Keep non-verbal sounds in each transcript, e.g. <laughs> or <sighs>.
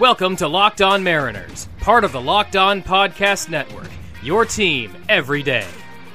Welcome to Locked On Mariners, part of the Locked On Podcast Network. Your team every day.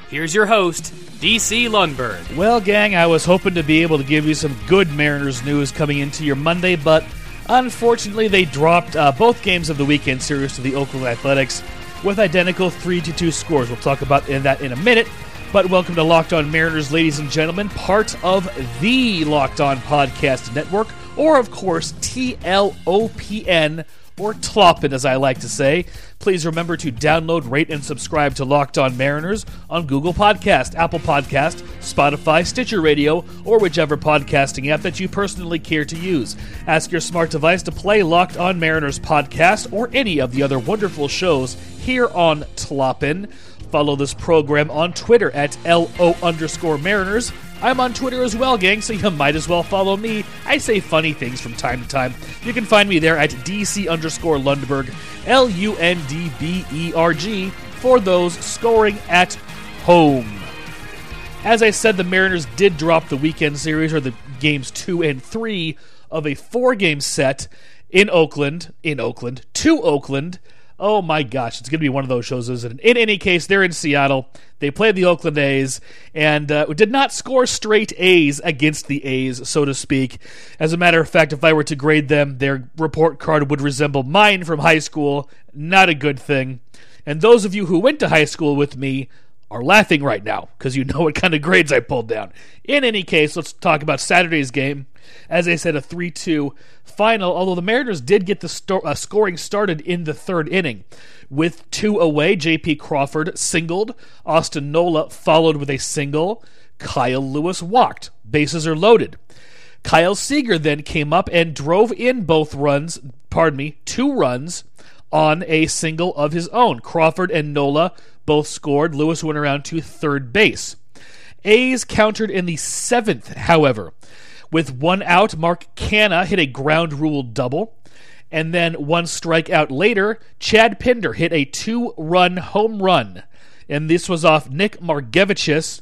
Here's your host, DC Lundberg. Well, gang, I was hoping to be able to give you some good Mariners news coming into your Monday, but unfortunately, they dropped uh, both games of the weekend series to the Oakland Athletics with identical 3 to 2 scores. We'll talk about that in a minute. But welcome to Locked On Mariners, ladies and gentlemen, part of the Locked On Podcast Network, or of course, TLOPN, or TLOPN as I like to say. Please remember to download, rate, and subscribe to Locked On Mariners on Google Podcast, Apple Podcast, Spotify, Stitcher Radio, or whichever podcasting app that you personally care to use. Ask your smart device to play Locked On Mariners podcast or any of the other wonderful shows here on TLOPN. Follow this program on Twitter at LO underscore Mariners. I'm on Twitter as well, gang, so you might as well follow me. I say funny things from time to time. You can find me there at DC underscore Lundberg, L U N D B E R G, for those scoring at home. As I said, the Mariners did drop the weekend series, or the games two and three of a four game set in Oakland, in Oakland, to Oakland. Oh my gosh, it's going to be one of those shows, isn't it? In any case, they're in Seattle. They played the Oakland A's and uh, did not score straight A's against the A's, so to speak. As a matter of fact, if I were to grade them, their report card would resemble mine from high school. Not a good thing. And those of you who went to high school with me are laughing right now because you know what kind of grades I pulled down. In any case, let's talk about Saturday's game. As I said, a 3 2 final, although the Mariners did get the sto- uh, scoring started in the third inning. With two away, J.P. Crawford singled, Austin Nola followed with a single, Kyle Lewis walked. Bases are loaded. Kyle Seager then came up and drove in both runs, pardon me, two runs on a single of his own. Crawford and Nola both scored. Lewis went around to third base. A's countered in the seventh, however. With one out, Mark Canha hit a ground rule double. And then one strikeout later, Chad Pinder hit a two run home run. And this was off Nick Margevicius,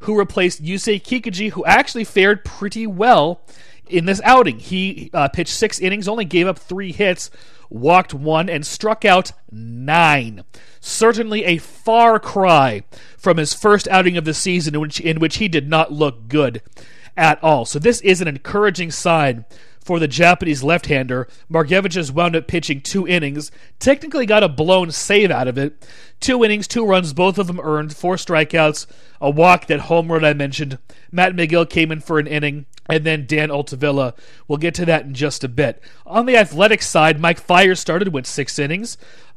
who replaced Yusei Kikuchi, who actually fared pretty well in this outing. He uh, pitched six innings, only gave up three hits, walked one, and struck out nine. Certainly a far cry from his first outing of the season, in which, in which he did not look good at all. So this is an encouraging sign for the Japanese left-hander. Margevicius has wound up pitching two innings, technically got a blown save out of it. Two innings, two runs, both of them earned, four strikeouts, a walk, that home run I mentioned. Matt Magill came in for an inning, and then Dan Altavilla. We'll get to that in just a bit. On the athletic side, Mike Fiers started with six innings,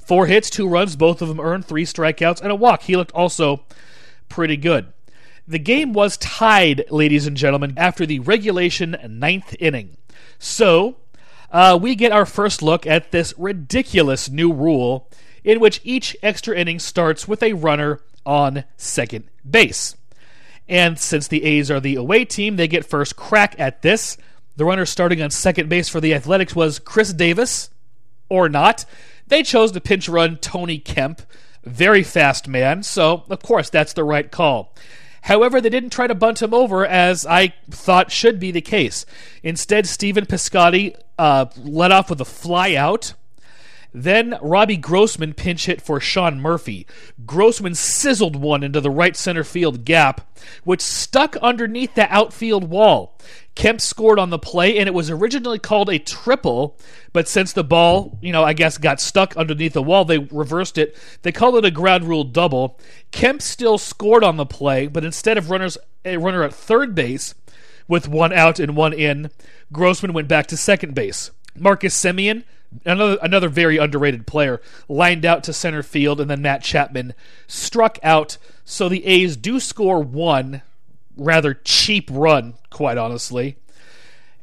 four hits, two runs, both of them earned, three strikeouts, and a walk. He looked also pretty good. The game was tied, ladies and gentlemen, after the regulation ninth inning. So, uh, we get our first look at this ridiculous new rule in which each extra inning starts with a runner on second base. And since the A's are the away team, they get first crack at this. The runner starting on second base for the Athletics was Khris Davis, or not. They chose to pinch run Tony Kemp, very fast man, so of course that's the right call. However, they didn't try to bunt him over as I thought should be the case. Instead, Stephen Piscotty uh, led off with a fly out. Then Robbie Grossman pinch hit for Sean Murphy. Grossman sizzled one into the right center field gap, which stuck underneath the outfield wall. Kemp scored on the play, and it was originally called a triple, but since the ball, you know, I guess got stuck underneath the wall, they reversed it. They called it a ground rule double. Kemp still scored on the play, but instead of runners a runner at third base with one out and one in, Grossman went back to second base. Marcus Semien, another another very underrated player lined out to center field and then Matt Chapman struck out so the A's do score one rather cheap run quite honestly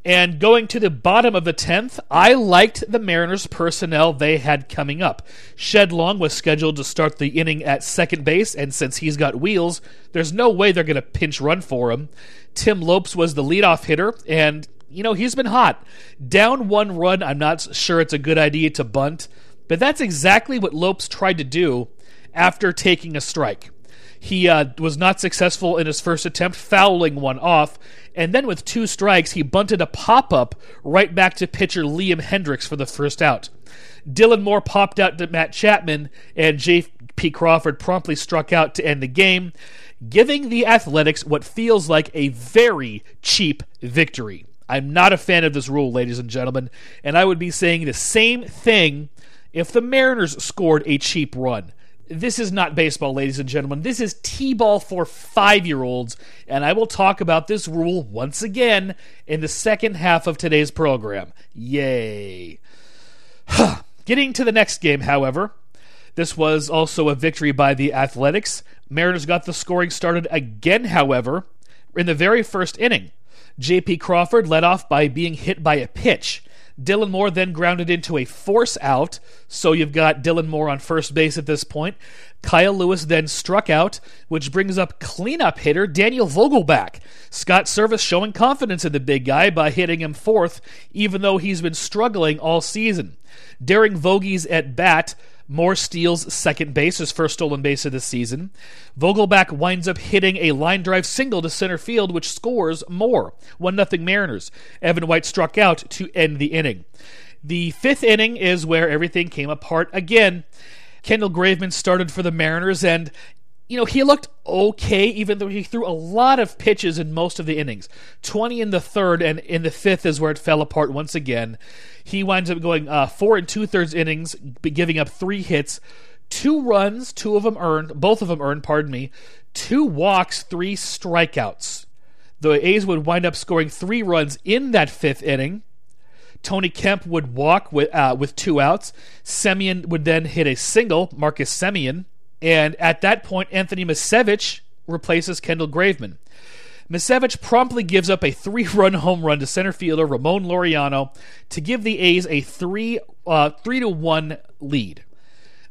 and going to the bottom of the 10th, I liked the Mariners personnel they had coming up. Shed Long was scheduled to start the inning at second base, and since he's got wheels, there's no way they're going to pinch run for him. Tim Lopes was the leadoff hitter, and you know, he's been hot. Down one run, I'm not sure it's a good idea to bunt, but that's exactly what Lopes tried to do after taking a strike. He uh, was not successful in his first attempt, fouling one off. And then with two strikes, he bunted a pop up right back to pitcher Liam Hendriks for the first out. Dylan Moore popped out to Matt Chapman, and J.P. Crawford promptly struck out to end the game, giving the Athletics what feels like a very cheap victory. I'm not a fan of this rule, ladies and gentlemen, and I would be saying the same thing if the Mariners scored a cheap run. This is not baseball, ladies and gentlemen. This is T ball for five year olds, and I will talk about this rule once again in the second half of today's program. Yay. <sighs> Getting to the next game, however, this was also a victory by the Athletics. Mariners got the scoring started again, however, in the very first inning. J.P. Crawford led off by being hit by a pitch. Dylan Moore then grounded into a force out, so you've got Dylan Moore on first base at this point. Kyle Lewis then struck out, which brings up cleanup hitter Daniel Vogelbach. Scott Servais showing confidence in the big guy by hitting him fourth, even though he's been struggling all season. During Vogie's at bat, Moore steals second base, his first stolen base of the season. Vogelbach winds up hitting a line drive single to center field, which scores Moore. 1 0 Mariners. Evan White struck out to end the inning. The fifth inning is where everything came apart again. Kendall Graveman started for the Mariners, and you know, he looked okay, even though he threw a lot of pitches in most of the innings. 20 in the third, and in the fifth is where it fell apart once again. He winds up going uh, four and two thirds innings, giving up three hits, two runs, two of them earned, both of them earned, pardon me, two walks, three strikeouts. The A's would wind up scoring three runs in that fifth inning. Tony Kemp would walk with uh, with two outs. Semien would then hit a single, Marcus Semien and at that point, Anthony Misiewicz replaces Kendall Graveman. Misiewicz promptly gives up a three run <laughs> home run to center fielder Ramon Laureano to give the A's a 3 uh, three to 1 lead.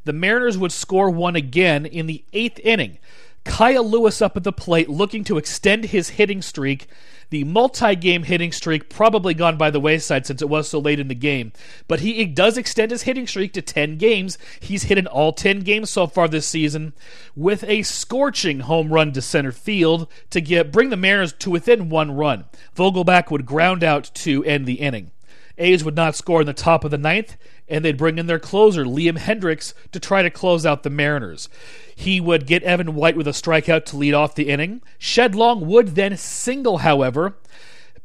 The Mariners would score one again in the eighth inning. Kyle Lewis up at the plate looking to extend his hitting streak the multi game hitting streak probably gone by the wayside since it was so late in the game. But he does extend his hitting streak to 10 games. He's hit in all 10 games so far this season with a scorching home run to center field to get bring the Mariners to within one run. Vogelbach would ground out to end the inning. A's would not score in the top of the ninth, and they'd bring in their closer, Liam Hendriks, to try to close out the Mariners. He would get Evan White with a strikeout to lead off the inning. Shed Long would then single, however.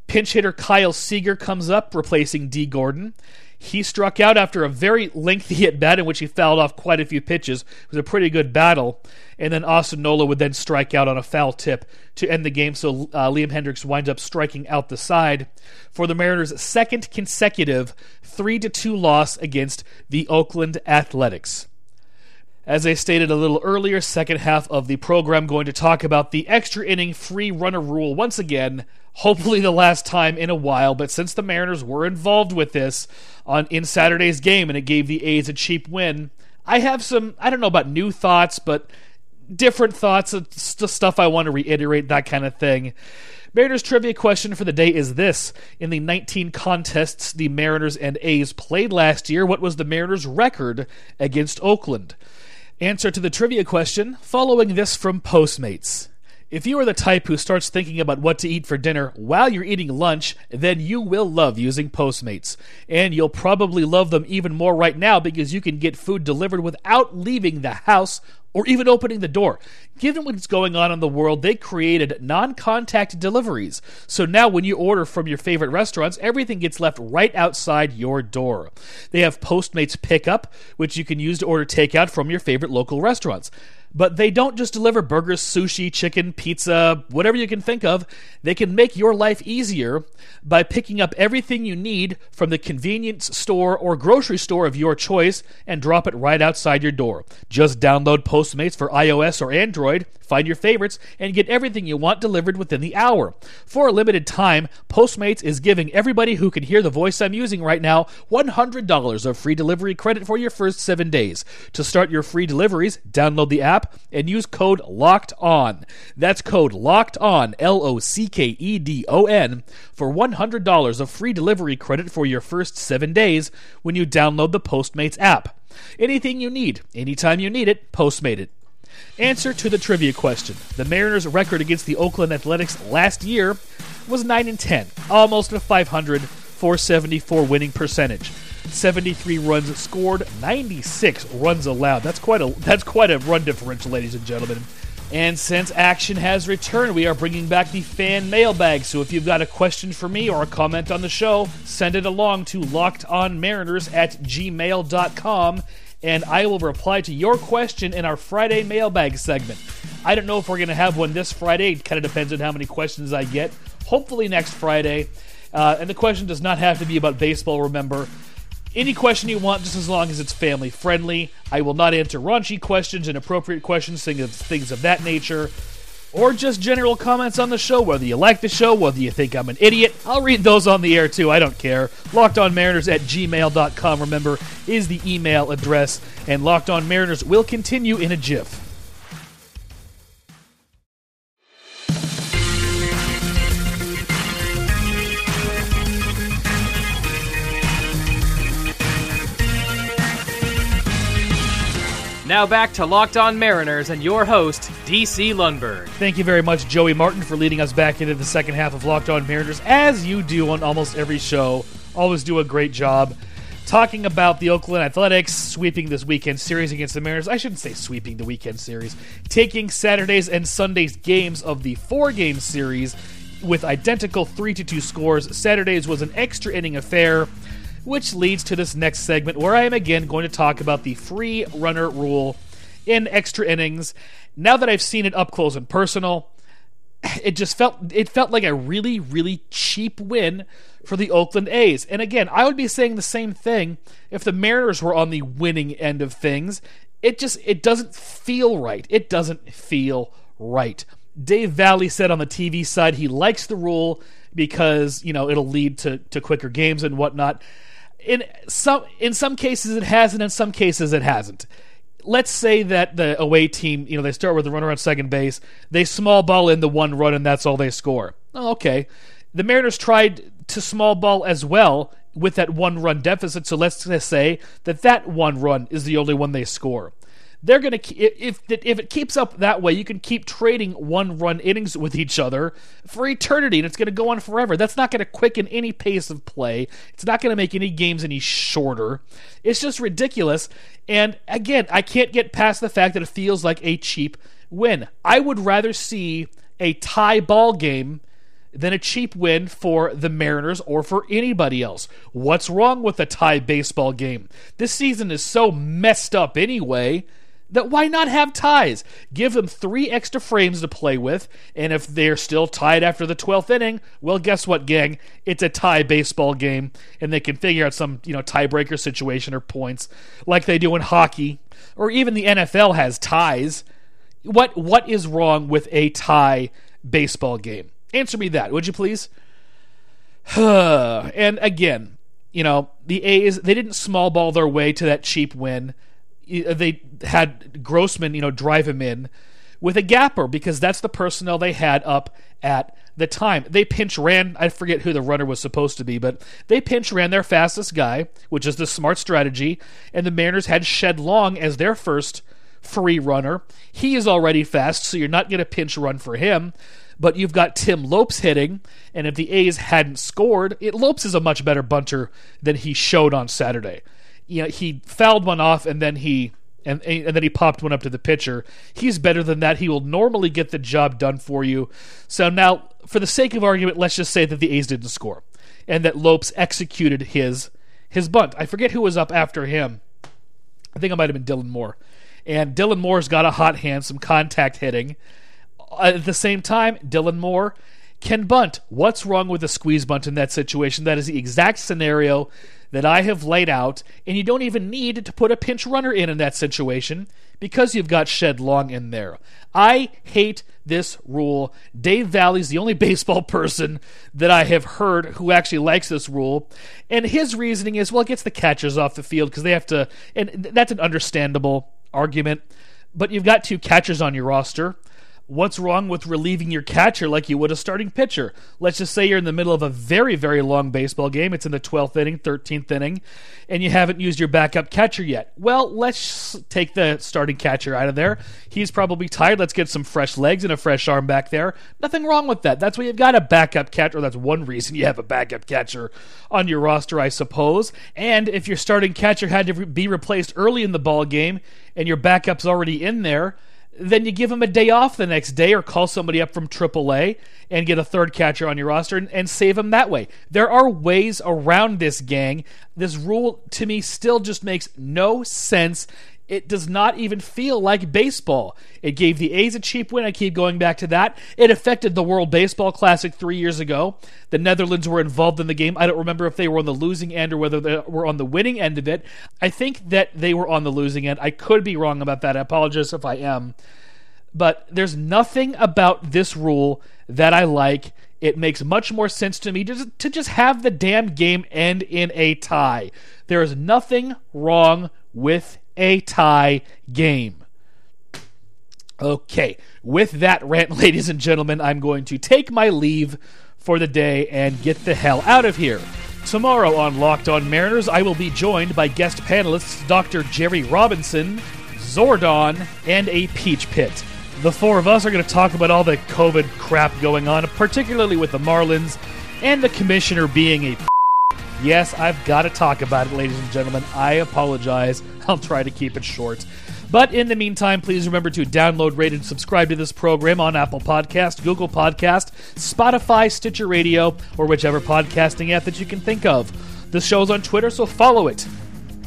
Pinch hitter Kyle Seager comes up, replacing Dee Gordon. He struck out after a very lengthy at bat in which he fouled off quite a few pitches. It was a pretty good battle. And then Austin Nola would then strike out on a foul tip to end the game. So uh, Liam Hendriks winds up striking out the side for the Mariners' second consecutive 3 2 loss against the Oakland Athletics. As I stated a little earlier, second half of the program, going to talk about the extra inning free runner rule once again. Hopefully, the last time in a while, but since the Mariners were involved with this on in Saturday's game and it gave the A's a cheap win, I have some I don't know about new thoughts, but different thoughts, stuff I want to reiterate, that kind of thing. Mariners trivia question for the day is this. In the 19 contests the Mariners and A's played last year, what was the Mariners' record against Oakland? Answer to the trivia question following this from Postmates. If you are the type who starts thinking about what to eat for dinner while you're eating lunch, then you will love using Postmates. And you'll probably love them even more right now because you can get food delivered without leaving the house or even opening the door. Given what's going on in the world, they created non contact deliveries. So now when you order from your favorite restaurants, everything gets left right outside your door. They have Postmates Pickup, which you can use to order takeout from your favorite local restaurants. But they don't just deliver burgers, sushi, chicken, pizza, whatever you can think of. They can make your life easier by picking up everything you need from the convenience store or grocery store of your choice and drop it right outside your door. Just download Postmates for iOS or Android, find your favorites, and get everything you want delivered within the hour. For a limited time, Postmates is giving everybody who can hear the voice I'm using right now $100 of free delivery credit for your first seven days. To start your free deliveries, download the app app and use code LOCKED ON. That's code LOCKED ON, L O C K E D O N, for $100 of free delivery credit for your first seven days when you download the Postmates app. Anything you need, anytime you need it, Postmate it. Answer to the trivia question. The Mariners' record against the Oakland Athletics last year was 9 and 10, almost a 500, 474 winning percentage. 73 runs scored, 96 runs allowed. That's quite a that's quite a run differential, ladies and gentlemen. And since action has returned, we are bringing back the fan mailbag. So if you've got a question for me or a comment on the show, send it along to lockedonmariners at gmail.com and I will reply to your question in our Friday mailbag segment. I don't know if we're going to have one this Friday. It kind of depends on how many questions I get. Hopefully next Friday. Uh, and the question does not have to be about baseball, remember. Any question you want, just as long as it's family friendly. I will not answer raunchy questions, inappropriate questions, things of, that nature, or just general comments on the show, whether you like the show, whether you think I'm an idiot. I'll read those on the air too, I don't care. LockedOnMariners at gmail.com, remember, is the email address, and Locked On Mariners will continue in a jiff. Now back to Locked On Mariners and your host, DC Lundberg. Thank you very much, Joey Martin, for leading us back into the second half of Locked On Mariners, as you do on almost every show. Always do a great job talking about the Oakland Athletics sweeping this weekend series against the Mariners. I shouldn't say sweeping the weekend series, taking Saturdays and Sundays games of the four game series with identical 3 to 2 scores. Saturdays was an extra inning affair which leads to this next segment where I am again going to talk about the free runner rule in extra innings. Now that I've seen it up close and personal, it just felt it felt like a really really cheap win for the Oakland A's. And again, I would be saying the same thing if the Mariners were on the winning end of things. It just it doesn't feel right. It doesn't feel right. Dave Valle said on the TV side he likes the rule because, you know, it'll lead to, to quicker games and whatnot in some in some cases it hasn't, in some cases it hasn't. Let's say that the away team you know they start with a runner on second base they small ball in the one run and that's all they score. Oh, okay. The mariners tried to small ball as well with that one run deficit. So let's say that that one run is the only one they score they're going to if if it keeps up that way, you can keep trading one run innings with each other for eternity, and it's going to go on forever. That's not going to quicken any pace of play. It's not going to make any games any shorter. It's just ridiculous. And again, I can't get past the fact that it feels like a cheap win. I would rather see a tie ball game than a cheap win for the Mariners or for anybody else. What's wrong with a tie baseball game? This season is so messed up anyway that why not have ties? Give them three extra frames to play with, and if they're still tied after the 12th inning, well, guess what, gang? It's a tie baseball game, and they can figure out some, you know, tiebreaker situation or points like they do in hockey, or even the NFL has ties. What what is wrong with a tie baseball game? Answer me that, would you please? <sighs> and again, you know, the A's they didn't small ball their way to that cheap win Uh, they had Grossman, you know, drive him in with a gapper because that's the personnel they had up at the time. They pinch ran, I forget who the runner was supposed to be, but they pinch ran their fastest guy, which is the smart strategy, and the Mariners had Shed Long as their first free runner. He is already fast, so you're not going to pinch run for him. But you've got Tim Lopes hitting, and if the A's hadn't scored, it, Lopes is a much better bunter than he showed on Saturday you know, he fouled one off and then he and and then he popped one up to the pitcher. He's better than that. He will normally get the job done for you. So now, for the sake of argument, let's just say that the A's didn't score and that Lopes executed his his bunt. I forget who was up after him. I think it might have been Dylan Moore. And Dylan Moore's got a hot hand, some contact hitting. At the same time, Dylan Moore can bunt. What's wrong with a squeeze bunt in that situation? That is the exact scenario that I have laid out, and you don't even need to put a pinch runner in in that situation because you've got Shed Long in there. I hate this rule. Dave Valle's the only <laughs> baseball person that I have heard who actually likes this rule, and his reasoning is well, it gets the catchers off the field because they have to, and that's an understandable argument. But you've got two catchers on your roster. What's wrong with relieving your catcher like you would a starting pitcher? Let's just say you're in the middle of a very, very long baseball game. It's in the 12th inning, 13th inning, and you haven't used your backup catcher yet. Well, let's take the starting catcher out of there. He's probably tired. Let's get some fresh legs and a fresh arm back there. Nothing wrong with that. That's why you've got a backup catcher. That's one reason you have a backup catcher on your roster, I suppose. And if your starting catcher had to be replaced early in the ball game and your backup's already in there, then you give him a day off the next day or call somebody up from AAA and get a third catcher on your roster and, and, save him that way. There are ways around this, gang. This rule to me still just makes no sense. It does not even feel like baseball. It gave the A's a cheap win. I keep going back to that. It affected the World Baseball Classic three years ago. The Netherlands were involved in the game. I don't remember if they were on the losing end or whether they were on the winning end of it. I think that they were on the losing end. I could be wrong about that. I apologize if I am. But there's nothing about this rule that I like. It makes much more sense to me to, to just have the damn game end in a tie. There is nothing wrong with a tie game. Okay, with that rant, <laughs> ladies and gentlemen, I'm going to take my leave for the day and get the hell out of here. Tomorrow on Locked On Mariners, I will be joined by guest panelists Dr. Jerry Robinson, Zordon, and a Peach Pit. The four of us are going to talk about all the COVID crap going on, particularly with the Marlins and the commissioner being a Yes, I've got to talk about it, ladies and gentlemen. I apologize. <laughs> I'll try to keep it short. But in the meantime, please remember to download, rate, and subscribe to this program on Apple Podcast, Google Podcast, Spotify, Stitcher Radio, or whichever podcasting app that you can think of. The show's on Twitter, so follow it.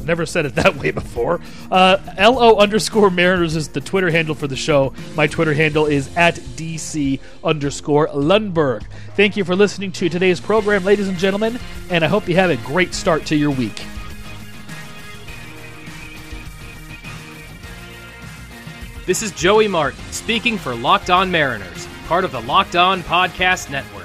Never said it <laughs> that way before. Uh, LO underscore Mariners is the Twitter handle for the show. My Twitter handle is at DC underscore Lundberg. Thank you for listening to today's program, ladies and gentlemen, and I hope you have a great start to your week. This is Joey Martin speaking for Locked On Mariners, part of the Locked On Podcast Network.